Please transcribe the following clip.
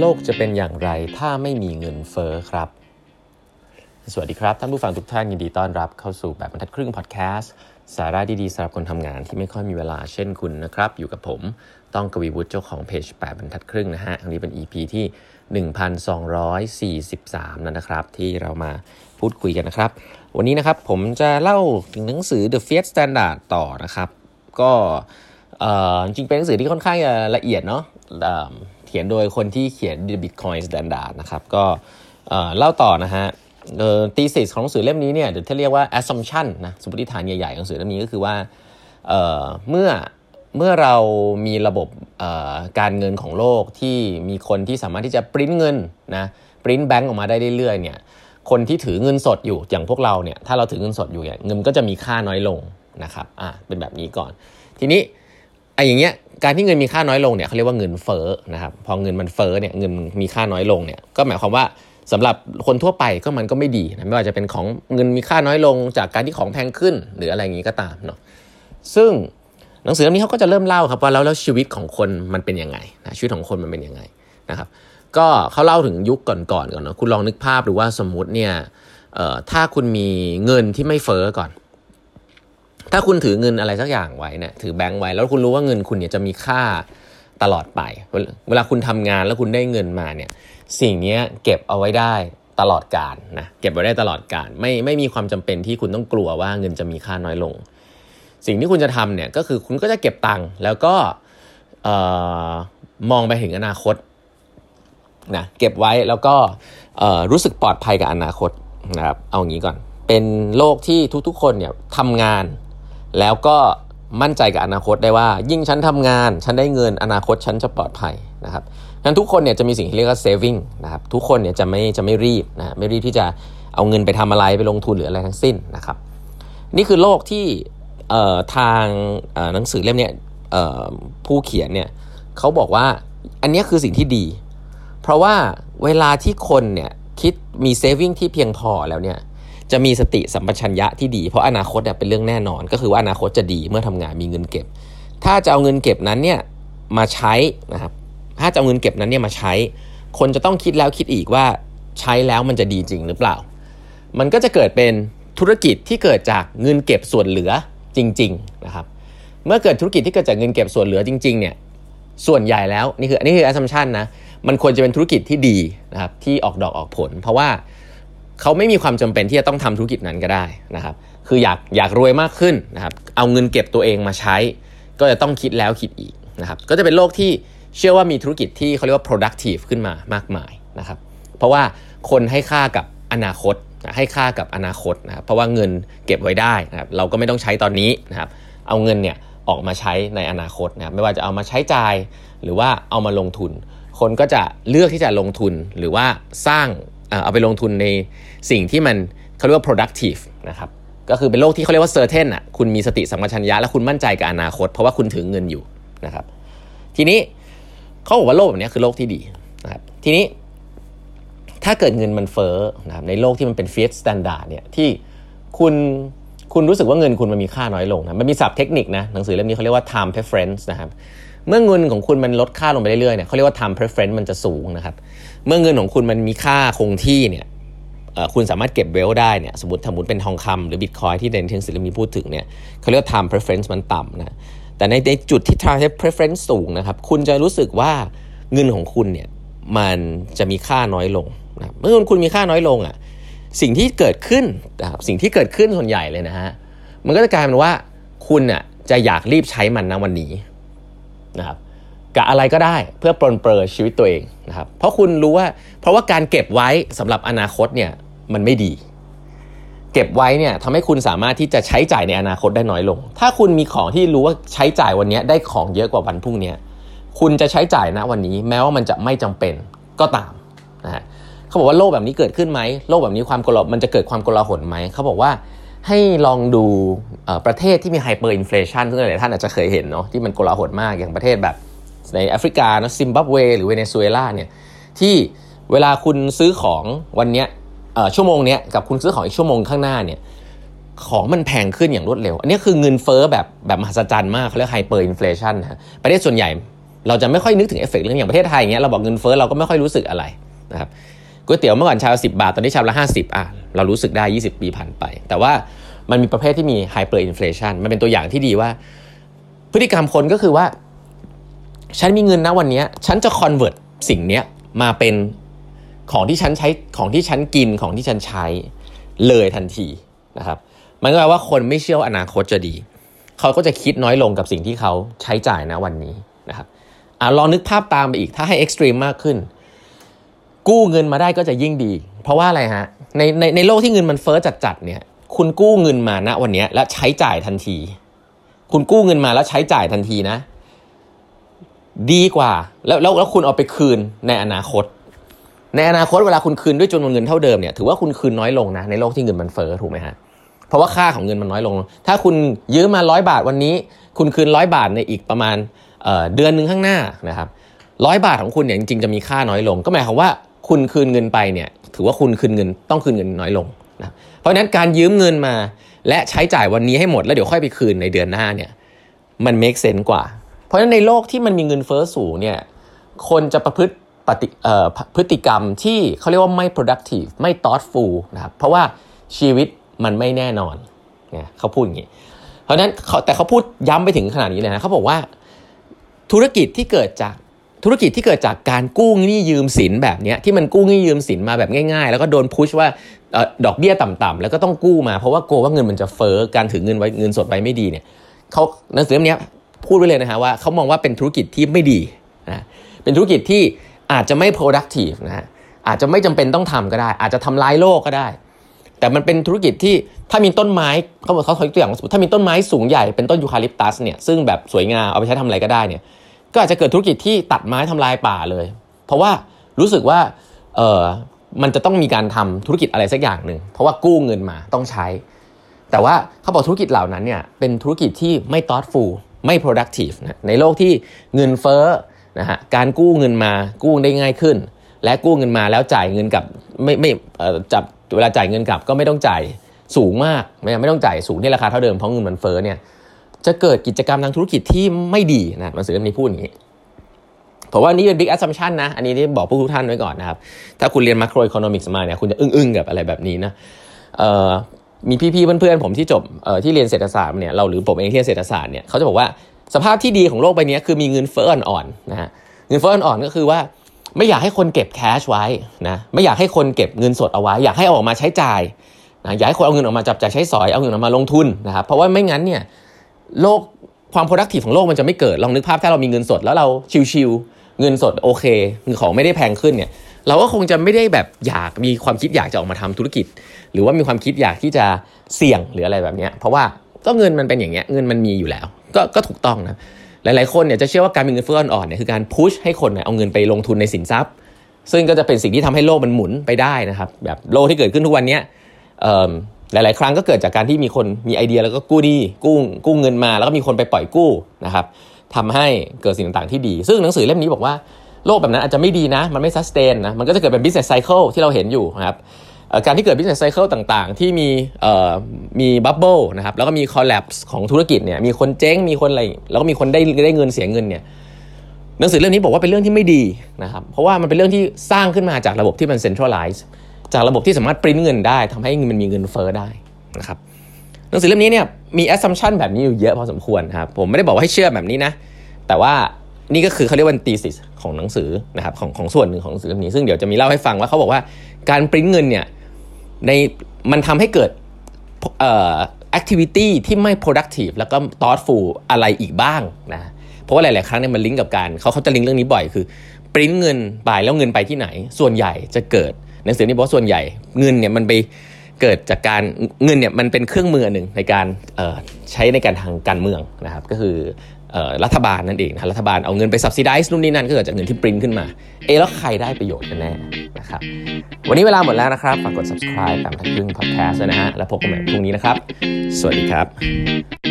โลกจะเป็นอย่างไรถ้าไม่มีเงินเฟ้อครับ สวัสดีครับ ท่านผู้ฟังทุกท่านยินดีต้อนรับเข้าสู่แบบบรรทัดครึ่งพอดแคสต์สาระดีๆสำหรับคนทำงานที่ไม่ค่อยมีเวลาเช่นคุณนะครับ อยู่กับผมต้องกวีวุฒิเจ้าของเพจแปดบรรทัดครึ่งนะฮะอันนี้เป็น EP ที่ 1243 แล้วนะครับ ที่เรามาพูดคุยกันนะครับ วันนี้นะครับผมจะเล่าถึงหนังสือ The Fiat Standard ต่อนะครับ ก็จริงเป็นหนังสือที่ค่อนข้างละเอียดเนาะ เขียนโดยคนที่เขียน The Bitcoin Standard นะครับก็เล่าต่อนะฮะตีสิสของหนังสือเล่มนี้เนี่ยเดี๋ยวที่เรียกว่า assumption นะสมมติฐานใหญ่ๆของหนังสือเล่มนี้ก็คือว่าเเมื่อเมื่อเรามีระบบการเงินของโลกที่มีคนที่สามารถที่จะปริ้นเงินนะปริ้นแบงก์ออกมาได้เรื่อยๆเนี่ยคนที่ถือเงินสดอยู่อย่างพวกเราเนี่ยถ้าเราถือเงินสดอยู่เนี่ยเงินก็จะมีค่าน้อยลงนะครับอ่าเป็นแบบนี้ก่อน ทีนี้ไอ้อย่างเงี้ย การที่เงินมีค่าน้อยลงเนี่ยเขาเรียกว่าเงินเฟ้อนะครับพอเงินมันเฟ้อเนี่ยเงินมีค่าน้อยลงเนี่ยก็หมายความว่าสำหรับคนทั่วไปก็มันก็ไม่ดีนะไม่ว่าจะเป็นของเงินมีค่าน้อยลงจากการที่ของแพงขึ้นหรืออะไรอย่างนี้ก็ตามเนาะซึ่งหนังสือเล่มนี้เขาก็จะเริ่มเล่าครับว่าแล้วแล้วชีวิตของคนมันเป็นยังไงนะชีวิตของคนมันเป็นยังไงนะครับก็เขาเล่าถึงยุคก่อนๆก่อนเนาะคุณลองนึกภาพหรือว่าสมมุติเนี่ยถ้าคุณมีเงินที่ไม่เฟ้อก่อน ถ้าคุณถือเงินอะไรสักอย่างไว้เนี่ยถือแบงค์ไว้ แล้วคุณรู้ว่าเงินคุณเนี่ยจะมีค่าตลอดไป เวลาคุณทำงานแล้วคุณได้เงินมาเนี่ยสิ่งนี้เก็บเอาไว้ได้ตลอดการนะเก็บไว้ได้ตลอดการไม่ไม่มีความจำเป็นที่คุณต้องกลัวว่าเงินจะมีค่าน้อยลง สิ่งที่คุณจะทำเนี่ยก็คือคุณก็จะเก็บตังค์แล้วก็มองไปถึงอนาคตนะเก็บไว้แล้วก็รู้สึกปลอดภัยกับอนาคตนะครับเอาอย่างนี้ก่อน เป็นโลกที่ทุกๆคนเนี่ยทำงาน แล้วก็มั่นใจกับอนาคตได้ว่า ยิ่งฉันทำงาน ฉันได้เงินอนาคตฉันจะปลอดภัยนะครับงั้นทุกคนเนี่ยจะมีสิ่งที่เรียกว่า saving นะครับทุกคนเนี่ยจะไม่จะไม่รีบนะไม่รีบที่จะเอาเงินไปทำอะไรไปลงทุนหรืออะไรทั้งสิ้นนะครับ นี่คือโลกที่ทางหนังสือเล่มนี้ผู้เขียนเนี่ยเขาบอกว่าอันนี้คือสิ่งที่ดี เพราะว่าเวลาที่คนเนี่ยคิดมี saving ที่เพียงพอแล้วเนี่ย จะมีสติสัมปชัญญะที่ดี เพราะอนาคตเป็นเรื่องแน่นอน ก็คือว่าอนาคตจะดีเมื่อทำงานมีเงินเก็บ ถ้าจะเอาเงินเก็บนั้นเนี่ยมาใช้นะครับถ้าจะเอาเงินเก็บนั้นเนี่ยมาใช้ คนจะต้องคิดแล้วคิดอีกว่าใช้แล้วมันจะดีจริงหรือเปล่า มันก็จะเกิดเป็นธุรกิจที่เกิดจากเงินเก็บส่วนเหลือจริง ๆนะครับ เมื่อเกิดธุรกิจที่เกิดจากเงินเก็บส่วนเหลือจริง ๆ เนี่ย ส่วนใหญ่แล้วนี่คืออันนี้คือ assumption นะ มันควรจะเป็นธุรกิจที่ดีนะครับที่ออกดอกออกผล เพราะว่า เขาไม่มีความจำเป็นที่จะต้องทำธุรกิจนั้นก็ได้นะครับ คืออยากอยากรวยมากขึ้นนะครับ เอาเงินเก็บตัวเองมาใช้ ก็จะต้องคิดแล้วคิดอีกนะครับ ก็จะเป็นโลกที่เชื่อว่ามีธุรกิจที่เขาเรียกว่า productive ขึ้นมามากมายนะครับ เพราะว่าคนให้ค่ากับอนาคต ให้ค่ากับอนาคตนะครับ เพราะว่าเงินเก็บไว้ได้นะครับ เราก็ไม่ต้องใช้ตอนนี้นะครับ เอาเงินเนี่ยออกมาใช้ในอนาคตนะครับ ไม่ว่าจะเอามาใช้จ่าย หรือว่าเอามาลงทุน คนก็จะเลือกที่จะลงทุนหรือว่าสร้าง เอาไปลงทุนในสิ่งที่มันเขาเรียกว่า productive นะครับก็คือเป็นโลกที่เขาเรียกว่า certain อะคุณมีสติสัมปชัญญะและคุณมั่นใจกับอนาคต เพราะว่าคุณถือเงินอยู่นะครับ ทีนี้เขาบอกว่าโลกแบบนี้คือโลกที่ดีนะครับทีนี้ถ้าเกิดเงินมันเฟ้อนะครับในโลกที่มันเป็น fiat standard เนี่ยที่คุณคุณรู้สึกว่าเงินคุณมันมีค่าน้อยลงนะมันมีศัพท์เทคนิคนะหนังสือเล่มนี้เขาเรียกว่า time preference นะครับ เมื่อเงินของคุณมันลดค่าลงไปเรื่อยๆเนี่ยเขาเรียกว่า time preference มันจะสูงนะครับ เมื่อเงินของคุณมันมีค่าคงที่เนี่ยคุณสามารถเก็บ wealth ได้เนี่ยสมมติสมมติเป็นทองคำหรือบิตคอยน์ที่เดนเทนสิลมีพูดถึงเนี่ยเขาเรียกว่า time preference มันต่ำนะแต่ในในจุดที่ time preference สูงนะครับคุณจะรู้สึกว่าเงินของคุณเนี่ยมันจะมีค่าน้อยลงนะเมื่อเงินคุณมีค่าน้อยลงอะสิ่งที่เกิดขึ้นนะครับสิ่งที่เกิดขึ้นส่วนใหญ่เลยนะฮะมันก็จะกลายเป็นว่าคุณอะจะอยากรีบใช้มันนะวันนี้ นะครับกับอะไรก็ได้เพื่อปลนเปลือชีวิตตัวเองนะครับเพราะคุณรู้ว่าเพราะว่าการเก็บไว้สำหรับอนาคตเนี่ยมันไม่ดี เก็บไว้เนี่ยทำให้คุณสามารถที่จะใช้จ่ายในอนาคตได้น้อยลง ถ้าคุณมีของที่รู้ว่าใช้จ่ายวันนี้ได้ของเยอะกว่าวันพรุ่งนี้คุณจะใช้จ่ายนะวันนี้ แม้ว่ามันจะไม่จำเป็นก็ตามนะฮะเขาบอกว่าโลกแบบนี้เกิดขึ้นไหมโลกแบบนี้ความโกลามันจะเกิดความโกลาหลไหมเขาบอกว่า ให้ลองดูประเทศที่มี hyperinflation ซึ่งหลายท่านอาจจะเคยเห็นเนาะที่มันโกลาหลมากอย่างประเทศแบบในแอฟริกาเนะซิมบับเวหรือเวเนซุเอลาเนี่ยที่เวลาคุณซื้อของวันนี้ชั่วโมงเนี้กับคุณซื้อของอีกชั่วโมงข้างหน้าเนี่ยของมันแพงขึ้นอย่างรวดเร็ว อันนี้คือเงินเฟ้อแบบแบบมหัศจรรย์มากเขาเรียก hyperinflation นะประเทศส่วนใหญ่เราจะไม่ค่อยนึกถึงเอฟเฟกต์เรื่องอย่างประเทศไทยอย่างเงี้ยเราบอกเงินเฟ้อเราก็ไม่ค่อยรู้สึกอะไรนะครับ ก๋วยเตี๋ยวเมื่อก่อนชามละสิบบาท ตอนนี้ชามละห้าสิบอะเรารู้สึกได้ 20 ปีผ่านไป แต่ว่ามันมีประเทศที่มี hyperinflation มันเป็นตัวอย่างที่ดีว่า พฤติกรรมคนก็คือว่า ฉันมีเงินณวันนี้ฉันจะ convert สิ่งเนี้ยมาเป็นของที่ฉันใช้ของที่ฉันกินของที่ฉันใช้เลยทันทีนะครับ มันก็แปลว่าคนไม่เชื่อว่าอนาคตจะดี เขาก็จะคิดน้อยลงกับสิ่งที่เขาใช้จ่ายณวันนี้นะครับอ่าลองนึกภาพตามไปอีกถ้าให้ extreme มากขึ้น กู้เงินมาได้ก็จะยิ่งดี เพราะว่าอะไรฮะในในในโลกที่เงินมันเฟ้อจัดๆเนี่ยคุณกู้เงินมาณวันนี้แล้วใช้จ่ายทันที คุณกู้เงินมาแล้วใช้จ่ายทันทีนะ ดีกว่า แล้วแล้วแล้วคุณเอาไปคืนในอนาคต ในอนาคตเวลาคุณคืนด้วยจำนวนเงินเท่าเดิมเนี่ยถือว่าคุณคืนน้อยลงนะในโลกที่เงินมันเฟ้อถูกไหมฮะเพราะว่าค่าของเงินมันน้อยลง ถ้าคุณยืมมาร้อยบาทวันนี้ คุณคืนร้อยบาทในอีกประมาณเเดือนหนึ่งข้างหน้านะครับร้อยบาทของคุณเนี่ยจริงๆจะมีค่าน้อยลง ก็หมายความว่า คุณคืนเงินไปเนี่ยถือว่าคุณคืนเงินต้องคืนเงินน้อยลงนะเพราะฉะนั้นการยืมเงินมา และใช้จ่ายวันนี้ให้หมดแล้วเดี๋ยวค่อยไปคืนในเดือนหน้าเนี่ยมัน make sense กว่า เพราะฉะนั้นในโลกที่มันมีเงินเฟ้อสูงเนี่ยคนจะประพฤติปฏิพฤติกรรมที่เขาเรียกว่าไม่ productive ไม่ thoughtful นะครับเพราะว่าชีวิตมันไม่แน่นอนเนี่ยเขาพูดอย่างนี้ เพราะฉะนั้นแต่เขาพูดย้ำไปถึงขนาดนี้เลยนะเขาบอกว่าธุรกิจที่เกิดจาก ธุรกิจที่เกิดจากการกู้หนี้ยืมสินแบบนี้ที่มันกู้หนี้ยืมสินมาแบบง่าย ๆ แล้วก็โดนพุชว่าดอกเบี้ยต่ำๆแล้วก็ต้องกู้มาเพราะว่ากลัวว่าเงินมันจะเฟ้อการถือเงินไว้เงินสดไว้ไม่ดีเนี่ยเขาหนังสือเล่มนี้พูดไว้เลยนะฮะว่าเขามองว่าเป็นธุรกิจที่ไม่ดีนะเป็นธุรกิจที่อาจจะไม่ productive นะฮะอาจจะไม่จำเป็นต้องทำก็ได้ อาจจะทำลายโลกก็ได้ แต่มันเป็นธุรกิจที่ถ้ามีต้นไม้เขาบอกเขาตัวอย่างถ้ามีต้นไม้สูงใหญ่เป็นต้นยูคาลิปตัสเนี่ยซึ่งแบบสวยงามเอาไปใช้ทำอะไรก็ได้เนี่ย ก็อาจจะเกิดธุรกิจที่ตัดไม้ทำลายป่าเลย เพราะว่ารู้สึกว่าเออมันจะต้องมีการทำธุรกิจอะไรสักอย่างหนึ่งเพราะว่ากู้เงินมาต้องใช้ แต่ว่าเขาบอกธุรกิจเหล่านั้นเนี่ยเป็นธุรกิจที่ไม่ thoughtful ไม่ productive นะในโลกที่เงินเฟ้อนะฮะการกู้เงินมากู้ได้ง่ายขึ้น และกู้เงินมาแล้วจ่ายเงินกับไม่ไม่จับเวลาจ่ายเงินกลับก็ไม่ต้องจ่ายสูงมากไม่ไม่ต้องจ่ายสูงที่ราคาเท่าเดิมเพราะเงินมันเฟ้อเนี่ย จะเกิดกิจกรรมทางธุรกิจที่ไม่ดีนะหนังสือเล่มนี้พูดอย่างนี้เพราะว่านี่เป็น big assumption นะ อันนี้ที่บอกผู้ทุกท่านไว้ก่อนนะครับ ถ้าคุณเรียน macro economics มาเนี่ย คุณจะอึ้งๆ กับอะไรแบบนี้นะมีพี่ๆ เพื่อนๆ ผมที่จบที่เรียนเศรษฐศาสตร์เนี่ย เราหรือผมเองที่เรียนเศรษฐศาสตร์เนี่ย เขาจะบอกว่าสภาพที่ดีของโลกใบนี้คือมีเงินเฟ้ออ่อนๆ นะฮะ เงินเฟ้ออ่อนๆ ก็คือว่าไม่อยากให้คนเก็บแคชไว้นะ ไม่อยากให้คนเก็บเงินสดเอาไว้ อยากให้ออกมาใช้จ่ายนะอยากให้คนเอาเงินออกมาจับจ่ายใช้สอย เอาเงินออกมาลงทุนนะครับ เพราะว่าไม่งั้นเนี่ย โลกความ productive ของโลกมันจะไม่เกิด ลองนึกภาพถ้าเรามีเงินสดแล้วเราชิวๆเงินสดโอเคเงินของไม่ได้แพงขึ้นเนี่ยเราก็คงจะไม่ได้แบบอยากมีความคิดอยากจะออกมาทำธุรกิจ หรือว่ามีความคิดอยากที่จะเสี่ยงหรืออะไรแบบนี้เพราะว่าก็เงินมันเป็นอย่างเงี้ยเงินมันมีอยู่แล้ว ก็ก็ถูกต้องนะหลายๆคนเนี่ยจะเชื่อว่าการมีเงินเฟ้ออ่อนๆเนี่ยคือการพุชให้คนเนี่ยเอาเงินไปลงทุนในสินทรัพย์ ซึ่งก็จะเป็นสิ่งที่ทำให้โลกมันหมุนไปได้นะครับแบบโลกที่เกิดขึ้นทุกวันนี้ หลาย ๆ ครั้งก็เกิดจากการที่มีคนมีไอเดียแล้วก็กู้หนี้กู้กู้เงินมา แล้วก็มีคนไปปล่อยกู้นะครับทำให้เกิดสิ่งต่างๆที่ดี ซึ่งหนังสือเล่มนี้บอกว่าโลกแบบนั้นอาจจะไม่ดีนะ มันไม่ sustain นะมันก็จะเกิดเป็น business cycle ที่เราเห็นอยู่นะครับการที่เกิด business cycle ต่างๆ ที่มีมี bubble นะครับแล้วก็มี collapse ของธุรกิจเนี่ยมีคนเจ๊งมีคนอะไรแล้วก็มีคนได้ได้เงินเสียเงินเนี่ยหนังสือเรื่องนี้บอกว่าเป็นเรื่องที่ไม่ดีนะครับเพราะว่ามันเป็นเรื่องที่สร้างขึ้นมาจากระบบที่มัน centralize จากระบบที่สามารถปริ้นเงินได้ทำให้มันมีเงินเฟ้อได้นะครับหนังสือเล่มนี้เนี่ยมี assumption แบบนี้อยู่เยอะพอสมควรครับผมไม่ได้บอกว่าให้เชื่อแบบนี้นะแต่ว่านี่ก็คือเขาเรียกว่า thesis ของหนังสือนะครับของของส่วนหนึ่งของหนังสือเล่มนี้ซึ่งเดี๋ยวจะมีเล่าให้ฟังว่าเขาบอกว่าการปริ้นเงินเนี่ยในมันทำให้เกิดเอ่อ activity ที่ไม่ productive แล้วก็ thoughtful อะไรอีกบ้างนะเพราะว่าหลาย ๆ ครั้งเนี่ยมันลิงก์กับการเขาเขาจะลิงก์เรื่องนี้บ่อยคือปริ้นเงินไปแล้วเงินไปที่ไหน ส่วนใหญ่จะเกิด หนังสือนี้บอกส่วนใหญ่เงินเนี่ยมันไปเกิดจากการเงินเนี่ยมันเป็นเครื่องมือหนึ่งในการใช้ในการทางการเมืองนะครับก็คือรัฐบาลนั่นเองนะรัฐบาลเอาเงินไป subsidize นู่นนี่นั่นก็เกิดจากเงินที่ปริ้นขึ้นมา เอแล้วใครได้ประโยชน์กันแน่นะครับวันนี้เวลาหมดแล้วนะครับ ฝากกด subscribe ตามทักครึ่ง podcast นะฮะแล้วพบกันใหม่พรุ่งนี้นะครับ สวัสดีครับ